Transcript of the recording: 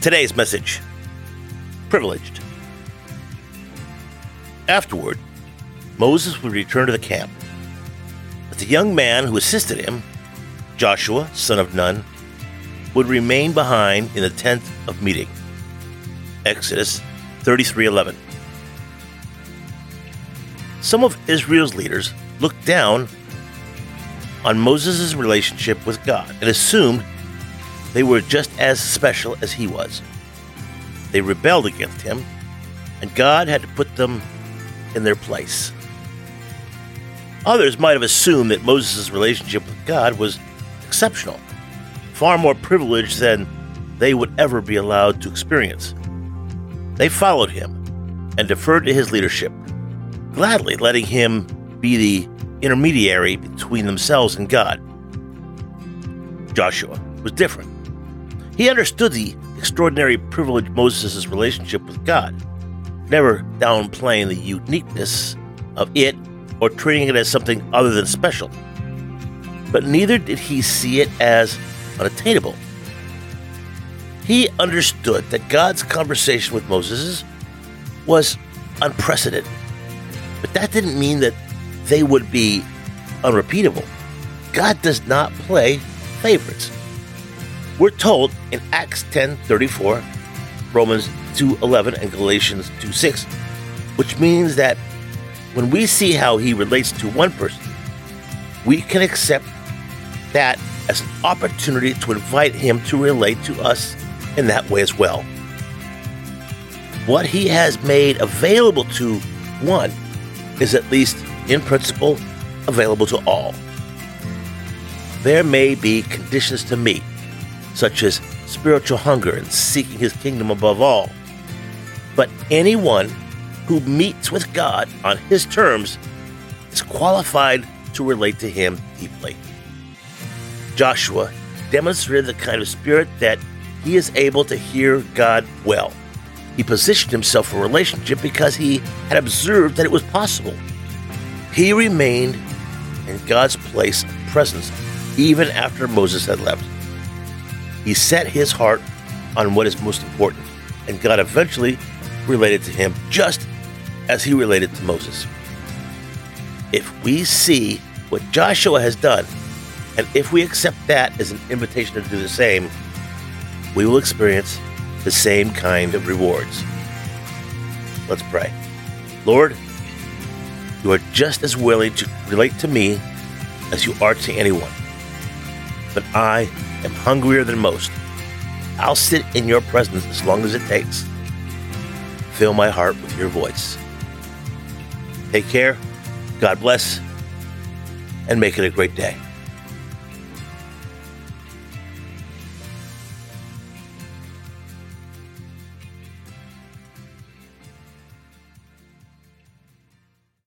Today's message Privileged. Afterward, Moses would return to the camp. But the young man who assisted him, Joshua, son of Nun, would remain behind in the tent of meeting. Exodus 33:11. Some of Israel's leaders looked down on Moses' relationship with God and assumed they were just as special as he was. They rebelled against him, and God had to put them in their place. Others might have assumed that Moses' relationship with God was exceptional, far more privileged than they would ever be allowed to experience. They followed him and deferred to his leadership, gladly letting him be the intermediary between themselves and God. Joshua was different. He understood the extraordinary privilege Moses' relationship with God, never downplaying the uniqueness of it or treating it as something other than special. But neither did he see it as unattainable. He understood that God's conversation with Moses was unprecedented. But that didn't mean that they would be unrepeatable. God does not play favorites. We're told in Acts 10:34, Romans 2:11 and Galatians 2:6, which means that when we see how he relates to one person, we can accept that as an opportunity to invite him to relate to us in that way as well. What he has made available to one is at least in principle available to all. There may be conditions to meet such as spiritual hunger and seeking his kingdom above all. But anyone who meets with God on his terms is qualified to relate to him deeply. Joshua demonstrated the kind of spirit that he is able to hear God well. He positioned himself for relationship because he had observed that it was possible. He remained in God's place of presence even after Moses had left. He set his heart on what is most important, and God eventually related to him just as he related to Moses. If we see what Joshua has done, and if we accept that as an invitation to do the same, we will experience the same kind of rewards. Let's pray. Lord, you are just as willing to relate to me as you are to anyone. But I am hungrier than most. I'll sit in your presence as long as it takes. Fill my heart with your voice. Take care, God bless, and make it a great day.